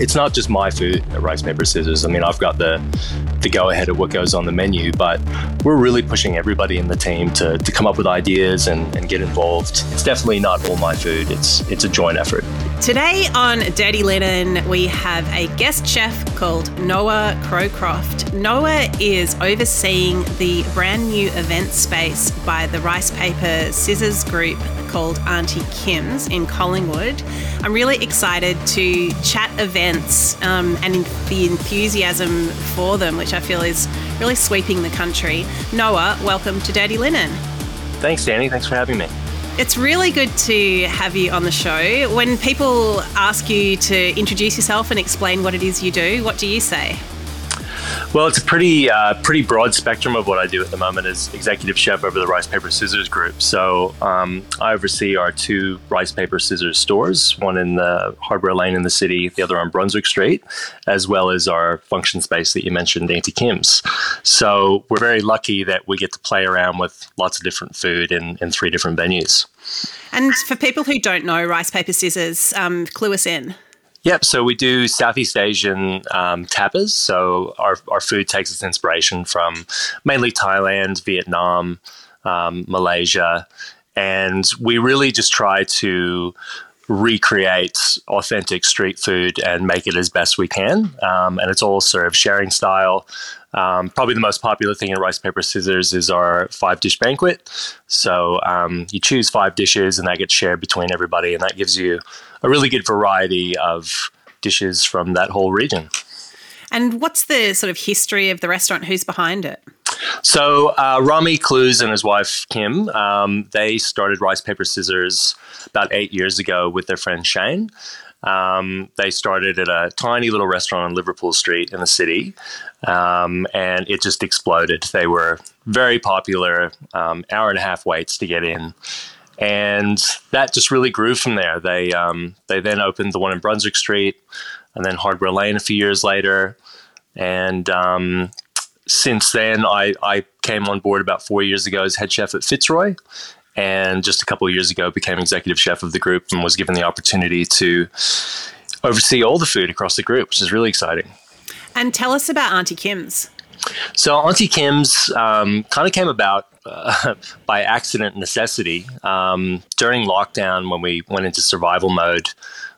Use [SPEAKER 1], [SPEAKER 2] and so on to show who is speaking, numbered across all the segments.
[SPEAKER 1] it's not just my food at Rice Paper Scissors. I mean, I've got the the go ahead of what goes on the menu, but we're really pushing everybody in the team to, to come up with ideas and, and get involved. It's definitely not all my food. It's it's a joint effort.
[SPEAKER 2] Today on Dirty Linen, we have a guest chef called Noah Crowcroft. Noah is overseeing the brand new event space by the Rice Paper Scissors Group called Auntie Kim's in Collingwood. I'm really excited to chat events um, and the enthusiasm for them, which I feel is really sweeping the country. Noah, welcome to Dirty Linen.
[SPEAKER 1] Thanks, Danny. Thanks for having me.
[SPEAKER 2] It's really good to have you on the show. When people ask you to introduce yourself and explain what it is you do, what do you say?
[SPEAKER 1] Well, it's a pretty uh, pretty broad spectrum of what I do at the moment as executive chef over the Rice Paper Scissors Group. So um, I oversee our two Rice Paper Scissors stores, one in the Hardware Lane in the city, the other on Brunswick Street, as well as our function space that you mentioned, Auntie Kim's. So we're very lucky that we get to play around with lots of different food in, in three different venues.
[SPEAKER 2] And for people who don't know Rice Paper Scissors, um, clue us in.
[SPEAKER 1] Yep. So we do Southeast Asian um, tapas. So our, our food takes its inspiration from mainly Thailand, Vietnam, um, Malaysia. And we really just try to recreate authentic street food and make it as best we can. Um, and it's all served sharing style. Um, probably the most popular thing in Rice Paper Scissors is our five dish banquet. So um, you choose five dishes and that gets shared between everybody, and that gives you a really good variety of dishes from that whole region.
[SPEAKER 2] And what's the sort of history of the restaurant? Who's behind it?
[SPEAKER 1] So uh, Rami Clues and his wife Kim, um, they started Rice Paper Scissors about eight years ago with their friend Shane. Um, they started at a tiny little restaurant on Liverpool Street in the city, um, and it just exploded. They were very popular, um, hour and a half waits to get in, and that just really grew from there. They um, they then opened the one in Brunswick Street, and then Hardware Lane a few years later, and um, since then I, I came on board about four years ago as head chef at Fitzroy, and just a couple of years ago became executive chef of the group and was given the opportunity to oversee all the food across the group, which is really exciting.
[SPEAKER 2] And tell us about Auntie Kim's.
[SPEAKER 1] So Auntie Kim's um, kind of came about uh, by accident necessity. Um, during lockdown, when we went into survival mode,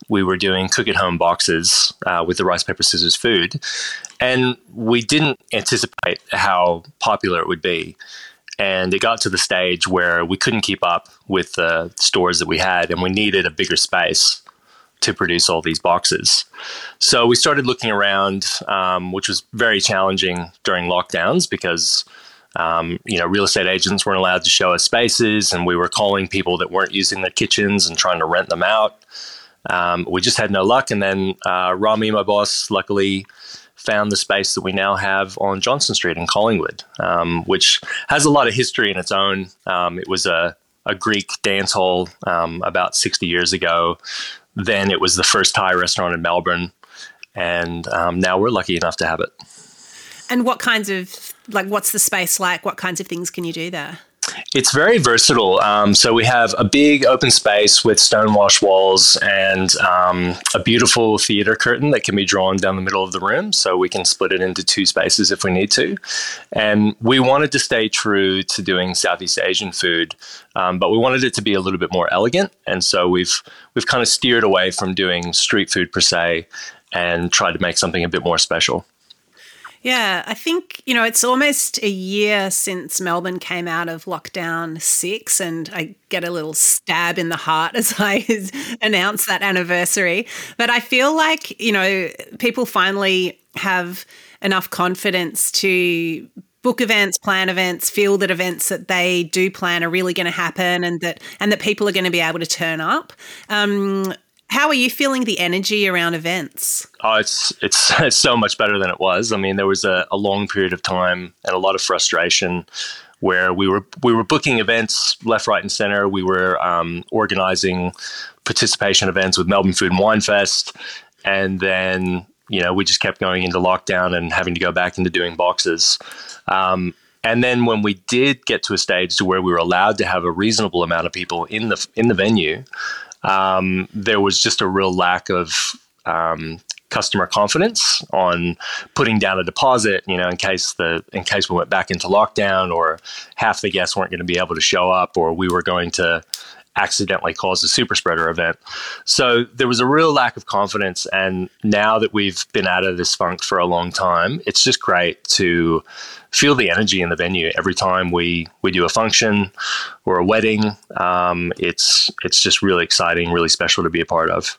[SPEAKER 1] we were doing cook at home boxes uh, with the rice, paper, scissors food. And we didn't anticipate how popular it would be. And it got to the stage where we couldn't keep up with the stores that we had, and we needed a bigger space to produce all these boxes. So we started looking around, um, which was very challenging during lockdowns because. Um, you know, real estate agents weren't allowed to show us spaces, and we were calling people that weren't using their kitchens and trying to rent them out. Um, we just had no luck. And then uh, Rami, my boss, luckily found the space that we now have on Johnston Street in Collingwood, um, which has a lot of history in its own. Um, it was a, a Greek dance hall um, about 60 years ago. Then it was the first Thai restaurant in Melbourne. And um, now we're lucky enough to have it.
[SPEAKER 2] And what kinds of, like, what's the space like? What kinds of things can you do there?
[SPEAKER 1] It's very versatile. Um, so we have a big open space with stonewash walls and um, a beautiful theater curtain that can be drawn down the middle of the room. So we can split it into two spaces if we need to. And we wanted to stay true to doing Southeast Asian food, um, but we wanted it to be a little bit more elegant. And so we've we've kind of steered away from doing street food per se and tried to make something a bit more special.
[SPEAKER 2] Yeah, I think, you know, it's almost a year since Melbourne came out of lockdown six, and I get a little stab in the heart as I announce that anniversary. But I feel like, you know, people finally have enough confidence to book events, plan events, feel that events that they do plan are really going to happen and that and that people are going to be able to turn up. Um, how are you feeling the energy around events?
[SPEAKER 1] Oh, it's it's it's so much better than it was. I mean, there was a, a long period of time and a lot of frustration where we were we were booking events left, right, and center. We were um, organizing participation events with Melbourne Food and Wine Fest, and then you know we just kept going into lockdown and having to go back into doing boxes. Um, and then when we did get to a stage to where we were allowed to have a reasonable amount of people in the in the venue, um, there was just a real lack of um, customer confidence on putting down a deposit, you know, in case the in case we went back into lockdown or half the guests weren't going to be able to show up or we were going to accidentally cause a super spreader event. So there was a real lack of confidence. And now that we've been out of this funk for a long time, it's just great to feel the energy in the venue every time we we do a function or a wedding. Um, it's it's just really exciting, really special to be a part of.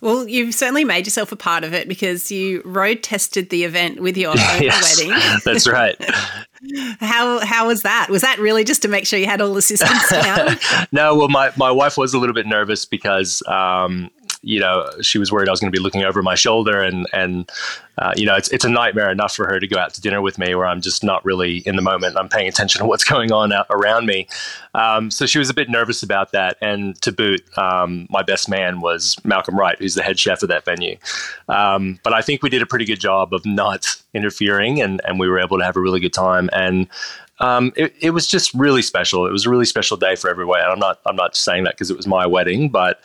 [SPEAKER 2] Well, you've certainly made yourself a part of it because you road tested the event with your own yes, wedding.
[SPEAKER 1] That's right.
[SPEAKER 2] how how was that? Was that really just to make sure you had all the systems down?
[SPEAKER 1] no, well, my, my wife was a little bit nervous because um, you know, she was worried I was going to be looking over my shoulder, and and uh, you know, it's it's a nightmare enough for her to go out to dinner with me where I'm just not really in the moment. I'm paying attention to what's going on out around me. Um, so she was a bit nervous about that. And to boot, um, my best man was Malcolm Wright, who's the head chef of that venue. Um, but I think we did a pretty good job of not interfering, and and we were able to have a really good time. And um, it, it, was just really special. It was a really special day for everyone. I'm not I'm not saying that because it was my wedding, but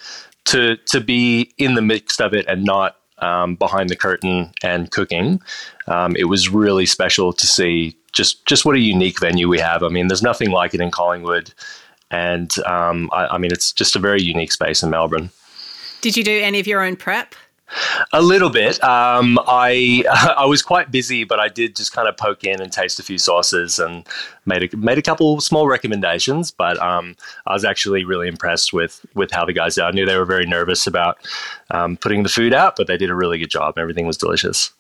[SPEAKER 1] to to be in the mix of it and not um, behind the curtain and cooking, um, it was really special to see just just what a unique venue we have. I mean, there's nothing like it in Collingwood, and um, I, I mean, it's just a very unique space in Melbourne.
[SPEAKER 2] Did you do any of your own prep?
[SPEAKER 1] A little bit. Um, I I was quite busy, but I did just kind of poke in and taste a few sauces and made a made a couple small recommendations. But um, I was actually really impressed with with how the guys did. I knew they were very nervous about um, putting the food out, but they did a really good job. Everything was delicious.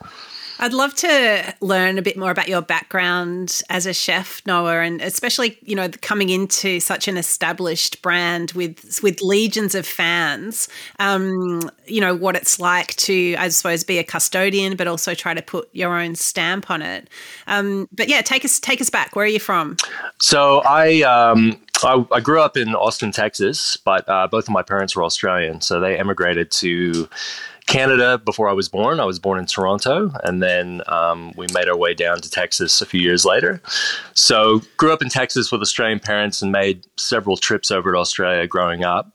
[SPEAKER 2] I'd love to learn a bit more about your background as a chef, Noah, and especially you know coming into such an established brand with with legions of fans. Um, you know what it's like to, I suppose, be a custodian, but also try to put your own stamp on it. Um, but yeah, take us take us back. Where are you from?
[SPEAKER 1] So I. Um, I, I, grew up in Austin, Texas, but uh, both of my parents were Australian, so they emigrated to Canada before I was born. I was born in Toronto, and then um, we made our way down to Texas a few years later. So, grew up in Texas with Australian parents and made several trips over to Australia growing up.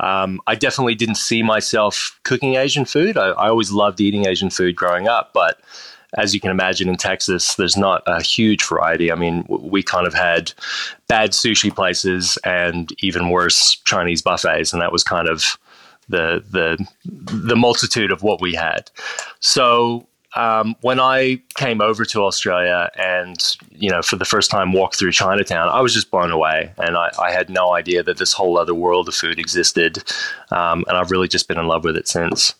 [SPEAKER 1] Um, I definitely didn't see myself cooking Asian food. I, I, always loved eating Asian food growing up, but as you can imagine in Texas, there's not a huge variety. I mean, we kind of had bad sushi places and even worse Chinese buffets, and that was kind of the the the multitude of what we had. So um, when I came over to Australia and you know for the first time walked through Chinatown, I was just blown away, and I, I had no idea that this whole other world of food existed, um, and I've really just been in love with it since.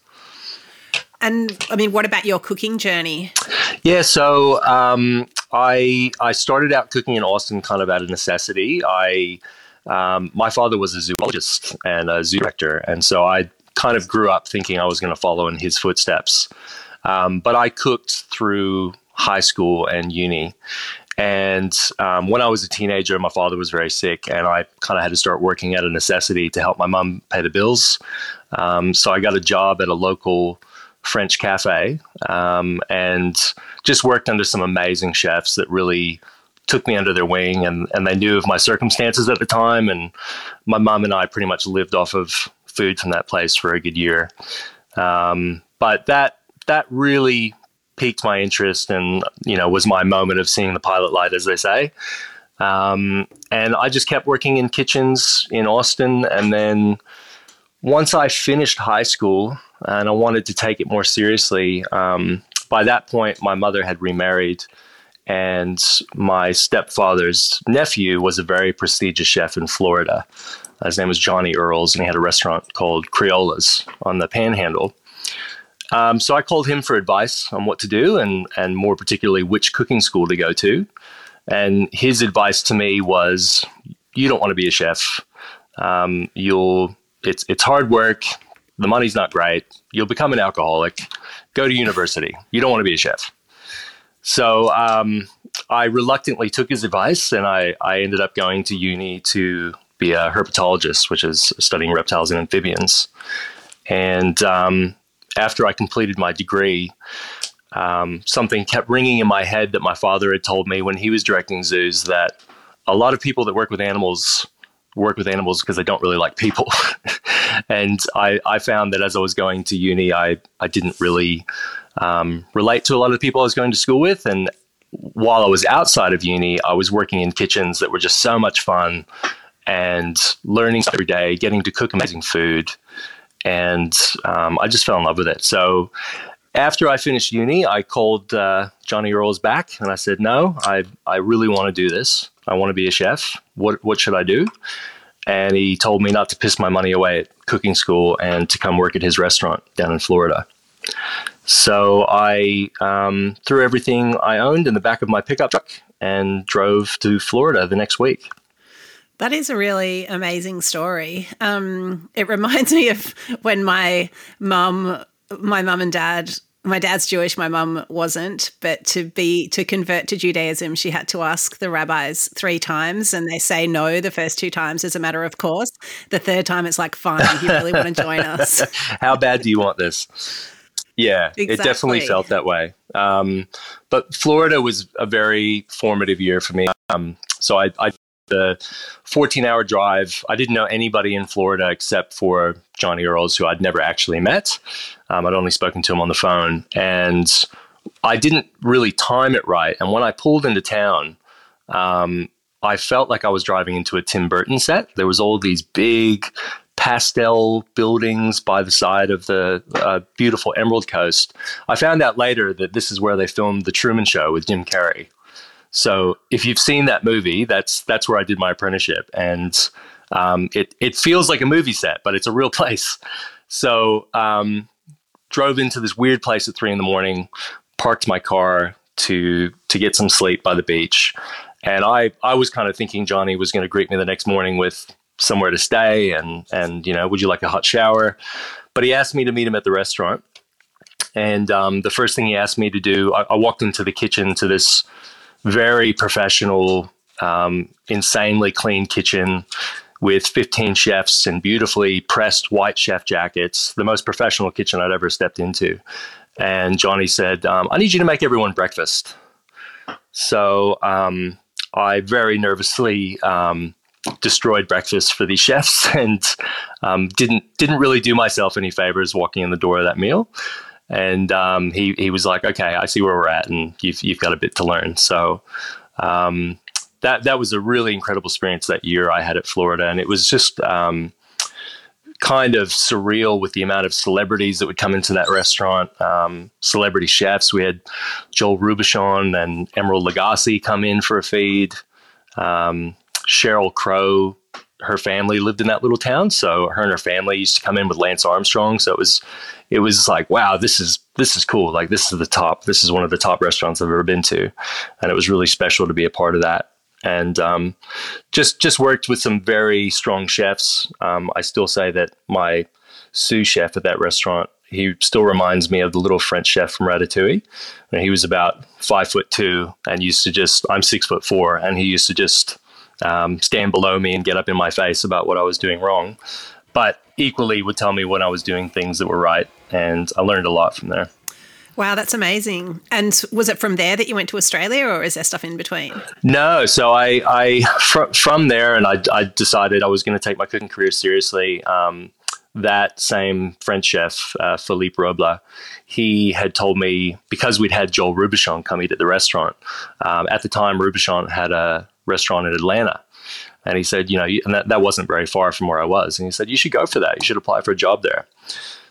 [SPEAKER 2] And I mean, what about your cooking journey?
[SPEAKER 1] Yeah, so um, I I started out cooking in Austin kind of out of necessity. I um, my father was a zoologist and a zoo director, and so I kind of grew up thinking I was going to follow in his footsteps. Um, but I cooked through high school and uni. And um, when I was a teenager, my father was very sick, and I kind of had to start working out of necessity to help my mum pay the bills. Um, so I got a job at a local French cafe um, and just worked under some amazing chefs that really took me under their wing and, and they knew of my circumstances at the time. And my mom and I pretty much lived off of food from that place for a good year. Um, but that, that really piqued my interest and, you know, was my moment of seeing the pilot light, as they say. Um, and I just kept working in kitchens in Austin. And then once I finished high school and I wanted to take it more seriously, um, by that point, my mother had remarried and my stepfather's nephew was a very prestigious chef in Florida. His name was Johnny Earles, and he had a restaurant called Criolla's on the Panhandle. Um, so I called him for advice on what to do, and and more particularly which cooking school to go to. And his advice to me was, you don't want to be a chef. Um, you'll it's it's hard work. The money's not great. You'll become an alcoholic. Go to university. You don't want to be a chef. So um, I reluctantly took his advice, and I, I ended up going to uni to be a herpetologist, which is studying reptiles and amphibians. And um, after I completed my degree, um, something kept ringing in my head that my father had told me when he was directing zoos that a lot of people that work with animals work with animals because they don't really like people. and I, I found that as I was going to uni, I, I didn't really um, relate to a lot of the people I was going to school with. And while I was outside of uni, I was working in kitchens that were just so much fun and learning every day, getting to cook amazing food. And um, I just fell in love with it. So after I finished uni, I called uh, Johnny Earles back and I said, No, I, I really want to do this. I want to be a chef. What, what should I do? And he told me not to piss my money away at cooking school and to come work at his restaurant down in Florida. So I um, threw everything I owned in the back of my pickup truck and drove to Florida the next week.
[SPEAKER 2] That is a really amazing story. Um, it reminds me of when my mum, my mum and dad my dad's Jewish, my mum wasn't, but to be to convert to Judaism, she had to ask the rabbis three times, and they say no the first two times as a matter of course. The third time, it's like, fine, you really want to join us.
[SPEAKER 1] How bad do you want this? Yeah, exactly. it definitely felt that way. Um, but Florida was a very formative year for me. Um, so I, I the 14 hour drive. I didn't know anybody in Florida except for Johnny Earles, who I'd never actually met. Um, I'd only spoken to him on the phone. And I didn't really time it right. And when I pulled into town, um, I felt like I was driving into a Tim Burton set. There was all these big pastel buildings by the side of the uh, beautiful Emerald Coast. I found out later that this is where they filmed The Truman Show with Jim Carrey. So if you've seen that movie, that's that's where I did my apprenticeship, and um, it it feels like a movie set, but it's a real place. So um, drove into this weird place at three in the morning, parked my car to to get some sleep by the beach, and I I was kind of thinking Johnny was going to greet me the next morning with somewhere to stay and and you know would you like a hot shower, but he asked me to meet him at the restaurant, and um, the first thing he asked me to do, I, I walked into the kitchen to this very professional, um, insanely clean kitchen with 15 chefs and beautifully pressed white chef jackets, the most professional kitchen I'd ever stepped into. And Johnny said, um, I need you to make everyone breakfast. So um, I very nervously um, destroyed breakfast for these chefs and um, didn't didn't really do myself any favors walking in the door of that meal and um, he he was like, "Okay, I see where we're at, and you've you've got a bit to learn." So um, that that was a really incredible experience that year I had at Florida, and it was just um, kind of surreal with the amount of celebrities that would come into that restaurant. Um, celebrity chefs, we had Joel Robuchon and Emeril Lagasse come in for a feed. Um, Sheryl Crow her family lived in that little town, so her and her family used to come in with Lance Armstrong. So it was, it was like, wow, this is this is cool. Like this is the top. This is one of the top restaurants I've ever been to, and it was really special to be a part of that. And um, just just worked with some very strong chefs. Um, I still say that my sous chef at that restaurant, he still reminds me of the little French chef from Ratatouille. And he was about five foot two and used to just, I'm six foot four, and he used to just um, stand below me and get up in my face about what I was doing wrong, but equally would tell me when I was doing things that were right. And I learned a lot from there.
[SPEAKER 2] Wow, that's amazing. And was it from there that you went to Australia or is there stuff in between?
[SPEAKER 1] No. So I, I fr- from there, and I, I, decided I was going to take my cooking career seriously. Um, that same French chef, uh, Philippe Robla, he had told me because we'd had Joel Robuchon come eat at the restaurant. Um, at the time, Robuchon had a restaurant in Atlanta. And he said, you know, and that, that wasn't very far from where I was. And he said, you should go for that. You should apply for a job there.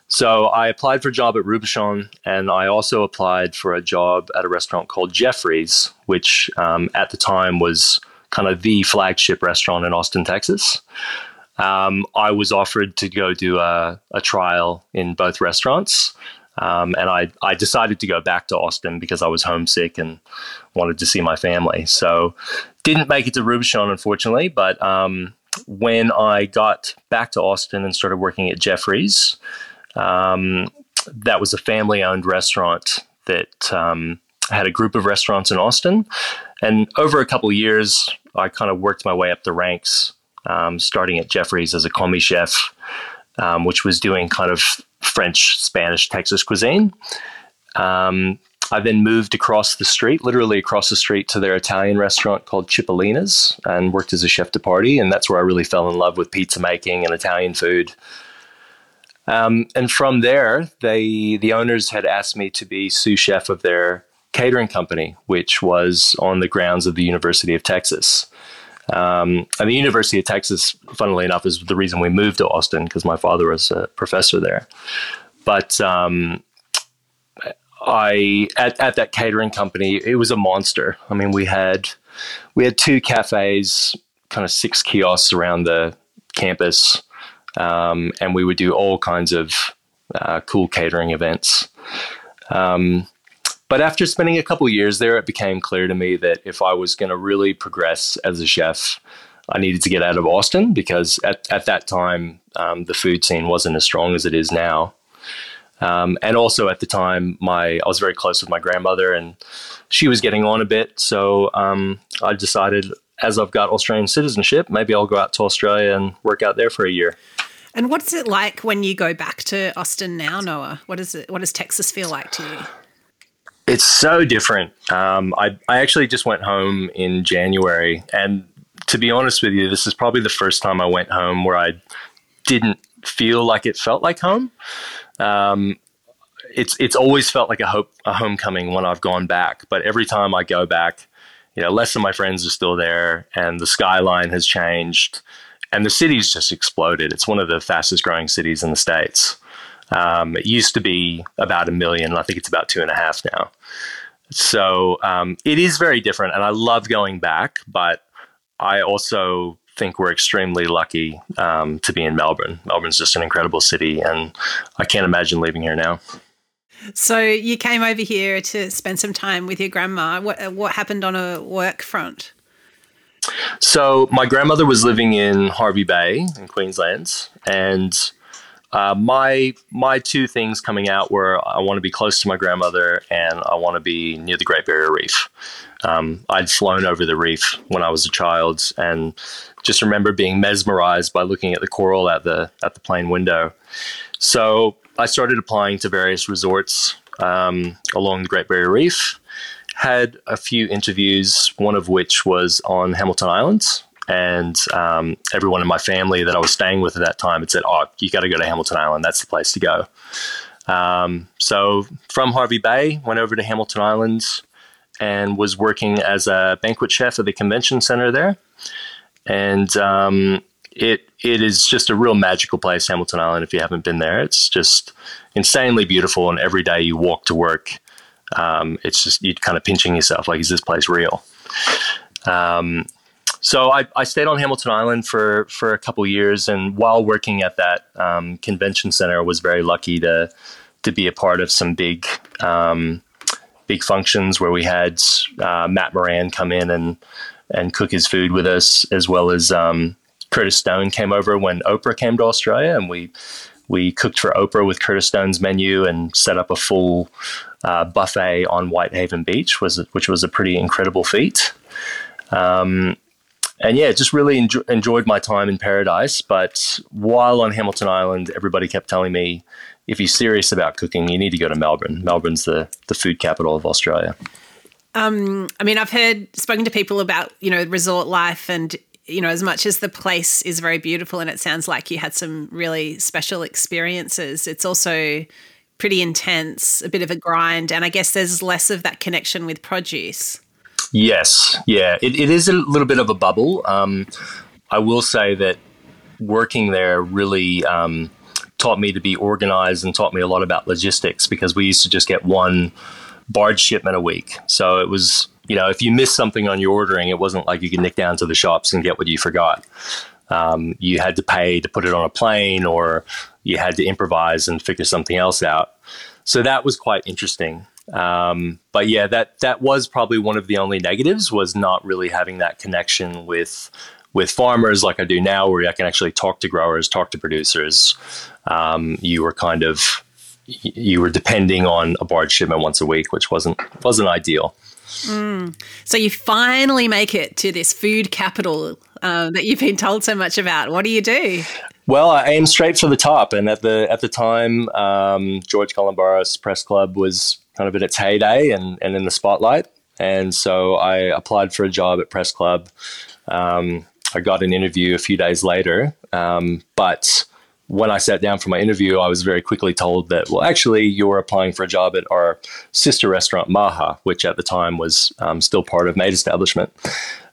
[SPEAKER 1] So I applied for a job at Robuchon, and I also applied for a job at a restaurant called Jeffrey's, which um, at the time was kind of the flagship restaurant in Austin, Texas. Um, I was offered to go do a, a trial in both restaurants. Um, and I, I decided to go back to Austin because I was homesick and wanted to see my family. So didn't make it to Robuchon, unfortunately. But um, when I got back to Austin and started working at Jeffrey's, um, that was a family owned restaurant that um, had a group of restaurants in Austin. And over a couple years, I kind of worked my way up the ranks, um, starting at Jeffrey's as a commis chef, um, which was doing kind of French, Spanish, Texas cuisine. Um, I then moved across the street, literally across the street to their Italian restaurant called Cipollina's and worked as a chef de partie. And that's where I really fell in love with pizza making and Italian food. Um, and from there, they the owners had asked me to be sous chef of their catering company, which was on the grounds of the University of Texas. Um, and the University of Texas, funnily enough, is the reason we moved to Austin because my father was a professor there. But um, I at, at that catering company, it was a monster. I mean, we had we had two cafes, kind of six kiosks around the campus, um, and we would do all kinds of uh, cool catering events. Um, but after spending a couple of years there, it became clear to me that if I was going to really progress as a chef, I needed to get out of Austin because at, at that time, um, the food scene wasn't as strong as it is now. Um, and also at the time, my I was very close with my grandmother, and she was getting on a bit. So um, I decided, as I've got Australian citizenship, maybe I'll go out to Australia and work out there for a year.
[SPEAKER 2] And what's it like when you go back to Austin now, Noah? What is it? What does Texas feel like to you?
[SPEAKER 1] It's so different. Um, I I actually just went home in January, and to be honest with you, this is probably the first time I went home where I didn't feel like it felt like home. Um, it's it's always felt like a hope a homecoming when I've gone back, but every time I go back, you know, less of my friends are still there, and the skyline has changed, and the city's just exploded. It's one of the fastest growing cities in the states. Um, it used to be about a million. I think it's about two and a half now. So um, it is very different, and I love going back. But I also think we're extremely lucky um, to be in Melbourne. Melbourne's just an incredible city, and I can't imagine leaving here now.
[SPEAKER 2] So you came over here to spend some time with your grandma. What what happened on a work front?
[SPEAKER 1] So my grandmother was living in Hervey Bay in Queensland, and uh, my my two things coming out were I want to be close to my grandmother and I want to be near the Great Barrier Reef. Um, I'd flown over the reef when I was a child, and just remember being mesmerized by looking at the coral at the at the plane window. So I started applying to various resorts um, along the Great Barrier Reef. Had a few interviews, one of which was on Hamilton Island, and um, everyone in my family that I was staying with at that time had said, "Oh, you got to go to Hamilton Island. That's the place to go." Um, so from Hervey Bay, went over to Hamilton Island and was working as a banquet chef at the convention center there and um, it it is just a real magical place, Hamilton Island. If you haven't been there, it's just insanely beautiful, and every day you walk to work, um, it's just you're kind of pinching yourself, like, is this place real? Um, so I, I, stayed on Hamilton Island for for a couple years, and while working at that um, convention center, was very lucky to to be a part of some big um, big functions where we had uh, Matt Moran come in and and cook his food with us, as well as um, Curtis Stone came over when Oprah came to Australia, and we we cooked for Oprah with Curtis Stone's menu and set up a full uh, buffet on Whitehaven Beach, was which was a pretty incredible feat. Um, and yeah, just really enjo- enjoyed my time in paradise. But while on Hamilton Island, everybody kept telling me, if you're serious about cooking, you need to go to Melbourne. Melbourne's the the food capital of Australia.
[SPEAKER 2] Um, I mean, I've heard spoken to people about you know resort life, and you know, as much as the place is very beautiful, and it sounds like you had some really special experiences, it's also pretty intense, a bit of a grind, and I guess there's less of that connection with produce.
[SPEAKER 1] Yes, yeah, it, it is a little bit of a bubble. Um, I will say that working there really um, taught me to be organized and taught me a lot about logistics because we used to just get one barge shipment a week. So it was, you know, if you missed something on your ordering, it wasn't like you could nick down to the shops and get what you forgot. Um, you had to pay to put it on a plane or you had to improvise and figure something else out. So that was quite interesting. Um, but yeah, that that was probably one of the only negatives was not really having that connection with with farmers like I do now, where I can actually talk to growers, talk to producers. Um, you were kind of you were depending on a barge shipment once a week, which wasn't wasn't ideal.
[SPEAKER 2] Mm. So you finally make it to this food capital uh, that you've been told so much about. What do you do?
[SPEAKER 1] Well, I aim straight for the top, and at the at the time, um, George Calombaris Press Club was kind of in its heyday and, and in the spotlight, and so I applied for a job at Press Club. Um, I got an interview a few days later, um, but when I sat down for my interview, I was very quickly told that, well, actually, you're applying for a job at our sister restaurant, Maha, which at the time was um, still part of Made Establishment.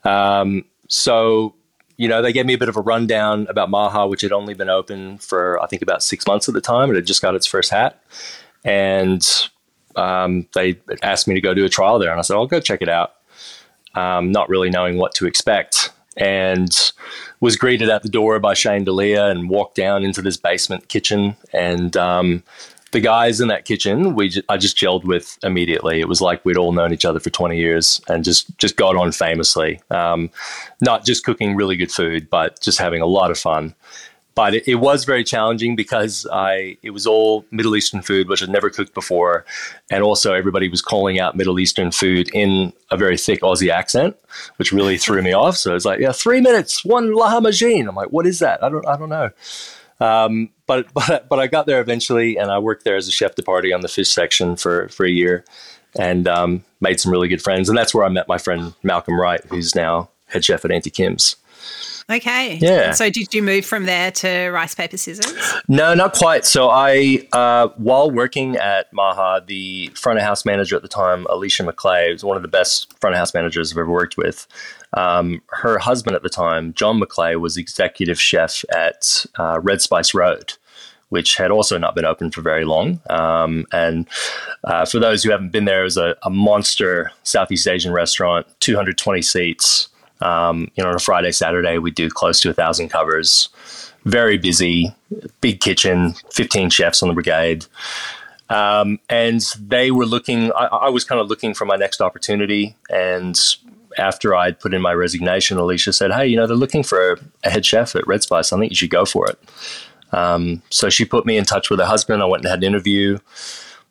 [SPEAKER 1] Um, so, you know, they gave me a bit of a rundown about Maha, which had only been open for, I think, about six months at the time. It had just got its first hat. And um, they asked me to go do a trial there. And I said, I'll go check it out, um, not really knowing what to expect. And was greeted at the door by Shane Delia and walked down into this basement kitchen. And um, the guys in that kitchen, we j- I just gelled with immediately. It was like we'd all known each other for 20 years and just just got on famously. Um, not just cooking really good food, but just having a lot of fun but it, it, was very challenging because I it was all Middle Eastern food, which I'd never cooked before, and also everybody was calling out Middle Eastern food in a very thick Aussie accent, which really threw me off. So it's like, yeah, three minutes, one lahmacun. I'm like, what is that? I don't I don't know. Um, but but but I got there eventually, and I worked there as a chef de partie on the fish section for for a year, and um, made some really good friends. And that's where I met my friend Malcolm Wright, who's now head chef at Auntie Kim's.
[SPEAKER 2] Okay.
[SPEAKER 1] Yeah.
[SPEAKER 2] So did you move from there to rice paper scissors?
[SPEAKER 1] No, not quite. So I, uh, while working at Maha, the front of house manager at the time, Alicia McClay, was one of the best front of house managers I've ever worked with. Um, her husband at the time, John McClay, was executive chef at uh, Red Spice Road which had also not been open for very long. Um, and uh, for those who haven't been there, it was a, a monster Southeast Asian restaurant, 220 seats. Um, you know, on a Friday, Saturday, we do close to a thousand covers. Very busy, big kitchen, 15 chefs on the brigade. Um, and they were looking, I, I was kind of looking for my next opportunity. And after I'd put in my resignation, Alicia said, Hey, you know, they're looking for a head chef at Red Spice. I think you should go for it. Um, so she put me in touch with her husband. I went and had an interview,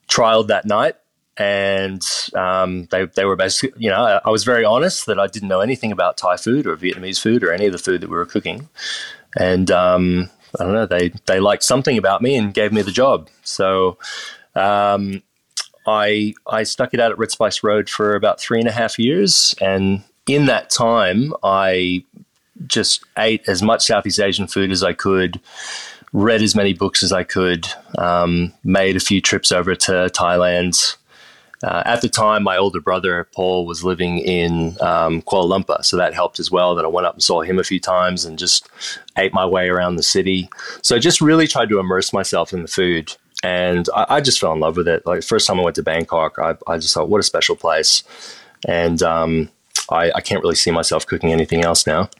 [SPEAKER 1] trialed that night, and um, they, they were basically, you know, I, I, was very honest that I didn't know anything about Thai food or Vietnamese food or any of the food that we were cooking. And um, I don't know, they, they liked something about me and gave me the job. So um, I, I stuck it out at Red Spice Road for about three and a half years. And in that time, I just ate as much Southeast Asian food as I could read as many books as I could, um, made a few trips over to Thailand, uh, at the time, my older brother Paul was living in um, Kuala Lumpur, so that helped as well. That I went up and saw him a few times and just ate my way around the city. So I just really tried to immerse myself in the food, and I, I just fell in love with it. Like first time I went to Bangkok, I, I just thought, what a special place, and um, I, I can't really see myself cooking anything else now.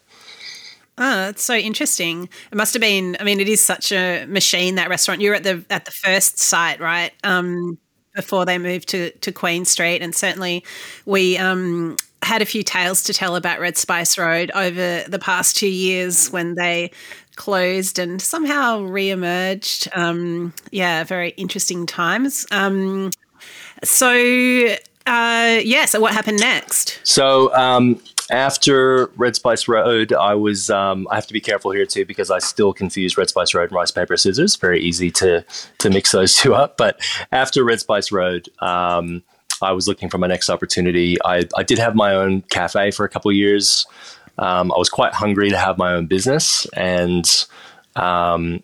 [SPEAKER 2] Oh, it's so interesting. It must have been. I mean, it is such a machine that restaurant. You're at the at the first site, right? Um, before they moved to, to Queen Street. And certainly we um, had a few tales to tell about Red Spice Road over the past two years when they closed and somehow re-emerged. Um, yeah, very interesting times. Um, so, uh, yeah, so what happened next?
[SPEAKER 1] So, um, after Red Spice Road, I was um, I have to be careful here too because I still confuse Red Spice Road and Rice Paper Scissors. Very easy to to mix those two up. But after Red Spice Road, um, I was looking for my next opportunity. I, I did have my own cafe for a couple years. Um, I was quite hungry to have my own business, and um,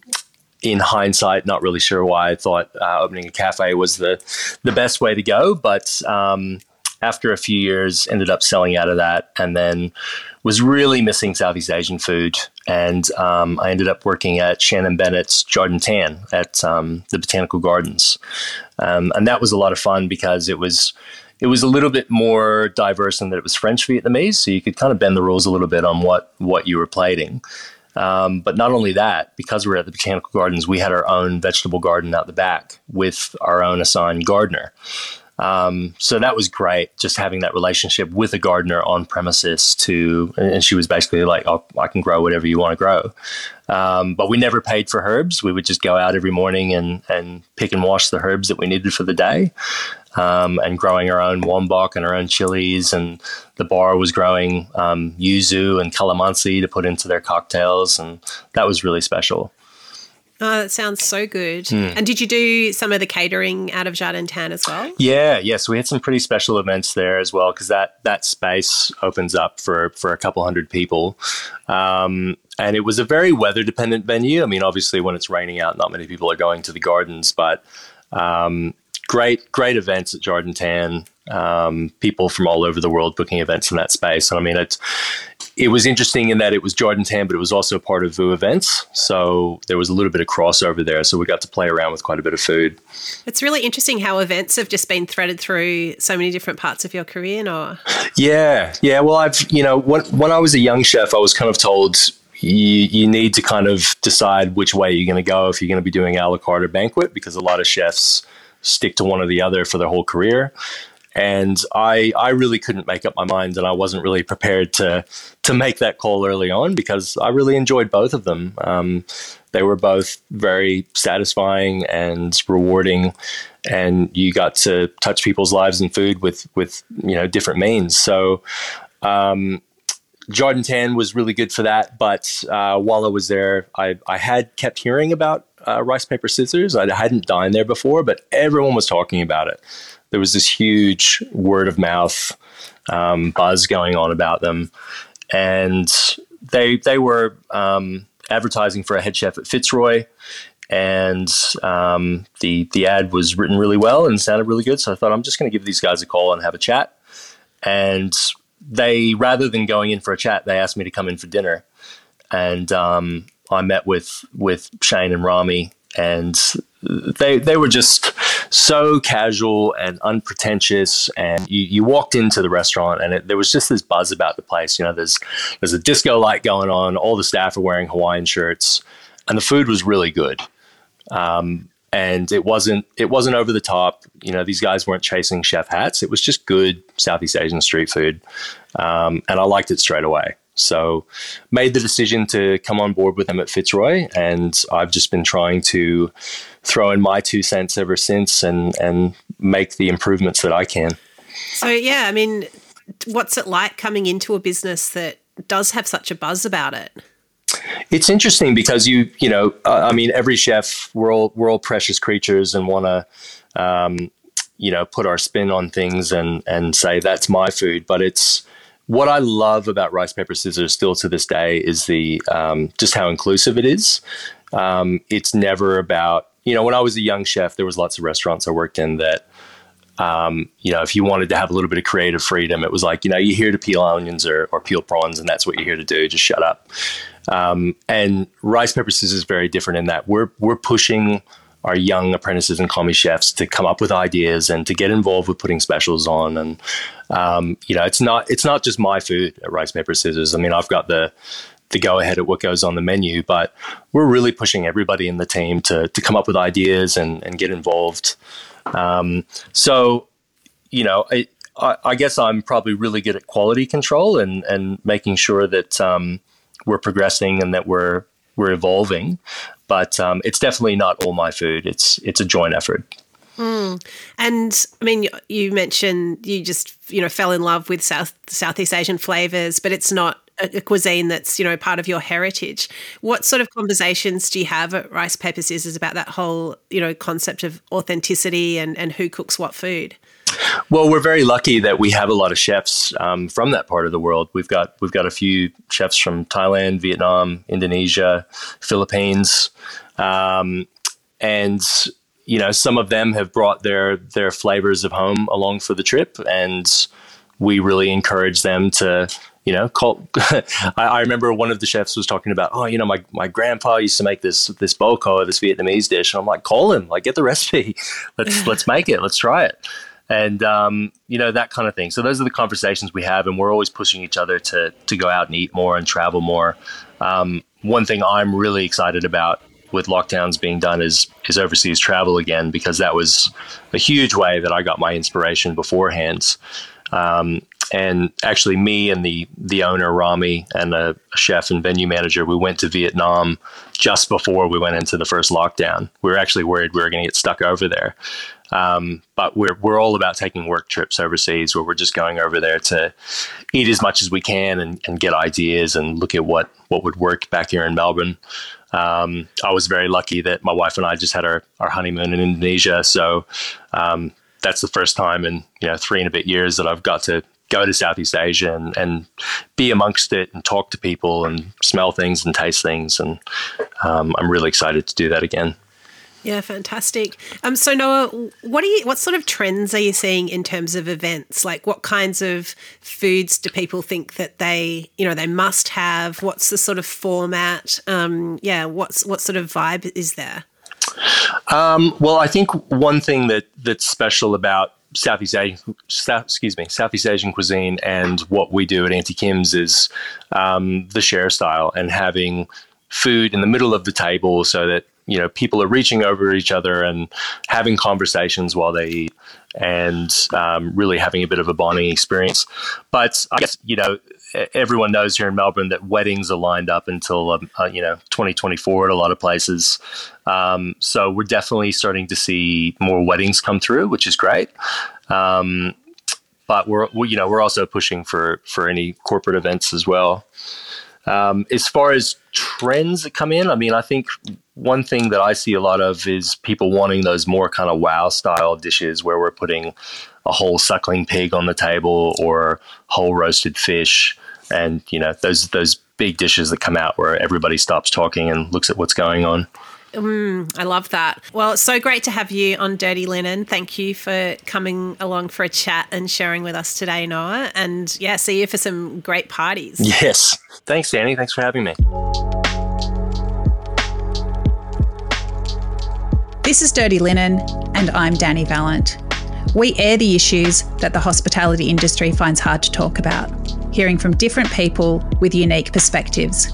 [SPEAKER 1] in hindsight, not really sure why I thought uh, opening a cafe was the the best way to go, but um, after a few years, ended up selling out of that, and then was really missing Southeast Asian food. And um, I ended up working at Shannon Bennett's Jardin Tan at um, the Botanical Gardens, um, and that was a lot of fun because it was it was a little bit more diverse in that it was French Vietnamese, so you could kind of bend the rules a little bit on what what you were plating. Um, but not only that, because we are at the Botanical Gardens, we had our own vegetable garden out the back with our own assigned gardener. Um, so that was great, just having that relationship with a gardener on premises. To and she was basically like, oh, "I can grow whatever you want to grow," um, but we never paid for herbs. We would just go out every morning and and pick and wash the herbs that we needed for the day. Um, and growing our own wombok and our own chilies, and the bar was growing um, yuzu and calamansi to put into their cocktails, and that was really special.
[SPEAKER 2] Oh, that sounds so good. Mm. And did you do some of the catering out of Jardin Tan as well?
[SPEAKER 1] Yeah, yes, yeah, so we had some pretty special events there as well because that that space opens up for for a couple hundred people. Um, and it was a very weather dependent venue. I mean, obviously, when it's raining out, not many people are going to the gardens, but um, great, great events at Jardin Tan. Um, people from all over the world booking events in that space. And I mean, it's it was interesting in that it was Jardin Tan, but it was also part of Vue events. So there was a little bit of crossover there. So we got to play around with quite a bit of food.
[SPEAKER 2] It's really interesting how events have just been threaded through so many different parts of your career, Noah.
[SPEAKER 1] Yeah, yeah. Well, I've you know when when I was a young chef, I was kind of told you, you need to kind of decide which way you're going to go if you're going to be doing a la carte or banquet because a lot of chefs stick to one or the other for their whole career and I I really couldn't make up my mind, and I wasn't really prepared to to make that call early on because I really enjoyed both of them. Um, they were both very satisfying and rewarding, and you got to touch people's lives and food with with you know different means. So. Um, Jardin Tan was really good for that, but uh, while I was there, I, I had kept hearing about uh, rice paper scissors. I hadn't dined there before, but everyone was talking about it there was this huge word of mouth um, buzz going on about them, and they they were um, advertising for a head chef at Fitzroy, and um, the the ad was written really well and sounded really good. So I thought I'm just going to give these guys a call and have a chat, and they rather than going in for a chat, they asked me to come in for dinner, and um, I met with with Shane and Rami. And they they were just so casual and unpretentious and you, you walked into the restaurant and it, there was just this buzz about the place. You know there's there's a disco light going on all the staff are wearing hawaiian shirts and the food was really good. Um, and it wasn't it wasn't over the top. You know these guys weren't chasing chef hats. It was just good southeast asian street food. Um, and i liked it straight away so, made the decision to come on board with them at Fitzroy, and I've just been trying to throw in my two cents ever since, and and make the improvements that I can.
[SPEAKER 2] So, yeah, I mean, what's it like coming into a business that does have such a buzz about it?
[SPEAKER 1] It's interesting because you you know uh, I mean every chef we're all we're all precious creatures and want to um, you know put our spin on things and and say that's my food, but it's what I love about rice paper scissors still to this day is the um, just how inclusive it is. Um, it's never about you know when I was a young chef, there was lots of restaurants I worked in that. Um, you know, if you wanted to have a little bit of creative freedom, it was like, you know, you're here to peel onions or, or peel prawns, and that's what you're here to do. Just shut up. Um, and rice paper scissors is very different in that we're we're pushing our young apprentices and commis chefs to come up with ideas and to get involved with putting specials on. And um, you know, it's not it's not just my food at Rice Paper Scissors. I mean, I've got the the go ahead at what goes on the menu, but we're really pushing everybody in the team to to come up with ideas and and get involved. Um, so, you know, I, I, guess I'm probably really good at quality control and and making sure that um, we're progressing and that we're we're evolving but um, it's definitely not all my food. It's it's a joint effort.
[SPEAKER 2] Mm. And I mean, you mentioned you just you know fell in love with South Southeast Asian flavors, but it's not a, cuisine that's you know part of your heritage. What sort of conversations do you have at Rice Paper Scissors about that whole you know concept of authenticity and and who cooks what food?
[SPEAKER 1] Well, we're very lucky that we have a lot of chefs um, from that part of the world. We've got we've got a few chefs from Thailand, Vietnam, Indonesia, Philippines, um, and you know some of them have brought their their flavors of home along for the trip, and we really encourage them to you know call I, I, remember one of the chefs was talking about oh you know my, my grandpa used to make this this bo ko this vietnamese dish and i'm like call him like get the recipe let's let's make it let's try it and um, you know that kind of thing. So those are the conversations we have, and we're always pushing each other to to go out and eat more and travel more. Um, one thing I'm really excited about with lockdowns being done is is overseas travel again because that was a huge way that I got my inspiration beforehand. Um, and actually, me and the the owner Rami and a, chef and venue manager, we went to Vietnam just before we went into the first lockdown. We were actually worried we were going to get stuck over there, um, but we're we're all about taking work trips overseas, where we're just going over there to eat as much as we can and, and get ideas and look at what what would work back here in Melbourne. Um, I was very lucky that my wife and I just had our, our honeymoon in Indonesia. So um, that's the first time in you know three and a bit years that I've got to go to Southeast Asia and, and be amongst it and talk to people and smell things and taste things. And um, I'm really excited to do that again.
[SPEAKER 2] Yeah, fantastic. Um, so Noah, what are you? What sort of trends are you seeing in terms of events? Like, what kinds of foods do people think that they, you know, they must have? What's the sort of format? Um, yeah, what's what sort of vibe is there?
[SPEAKER 1] Um, well, I think one thing that that's special about Southeast Asian, South, excuse me, Southeast Asian cuisine and what we do at Auntie Kim's is um, the share style and having food in the middle of the table so that you know people are reaching over each other and having conversations while they eat and um, really having a bit of a bonding experience. But I guess you know everyone knows here in Melbourne that weddings are lined up until um, uh, you know 2024 at a lot of places. Um, so we're definitely starting to see more weddings come through, which is great. Um, but we're we, you know we're also pushing for for any corporate events as well. Um, as far as trends that come in, I mean, I think one thing that I see a lot of is people wanting those more kind of wow style dishes where we're putting a whole suckling pig on the table or whole roasted fish, and you know those those big dishes that come out where everybody stops talking and looks at what's going on.
[SPEAKER 2] Mm, I love that. Well, it's so great to have you on Dirty Linen. Thank you for coming along for a chat and sharing with us today, Noah. And yeah, see you for some great parties.
[SPEAKER 1] Yes. Thanks, Danny. Thanks for having me.
[SPEAKER 3] This is Dirty Linen, and I'm Danny Valent. We air the issues that the hospitality industry finds hard to talk about, hearing from different people with unique perspectives.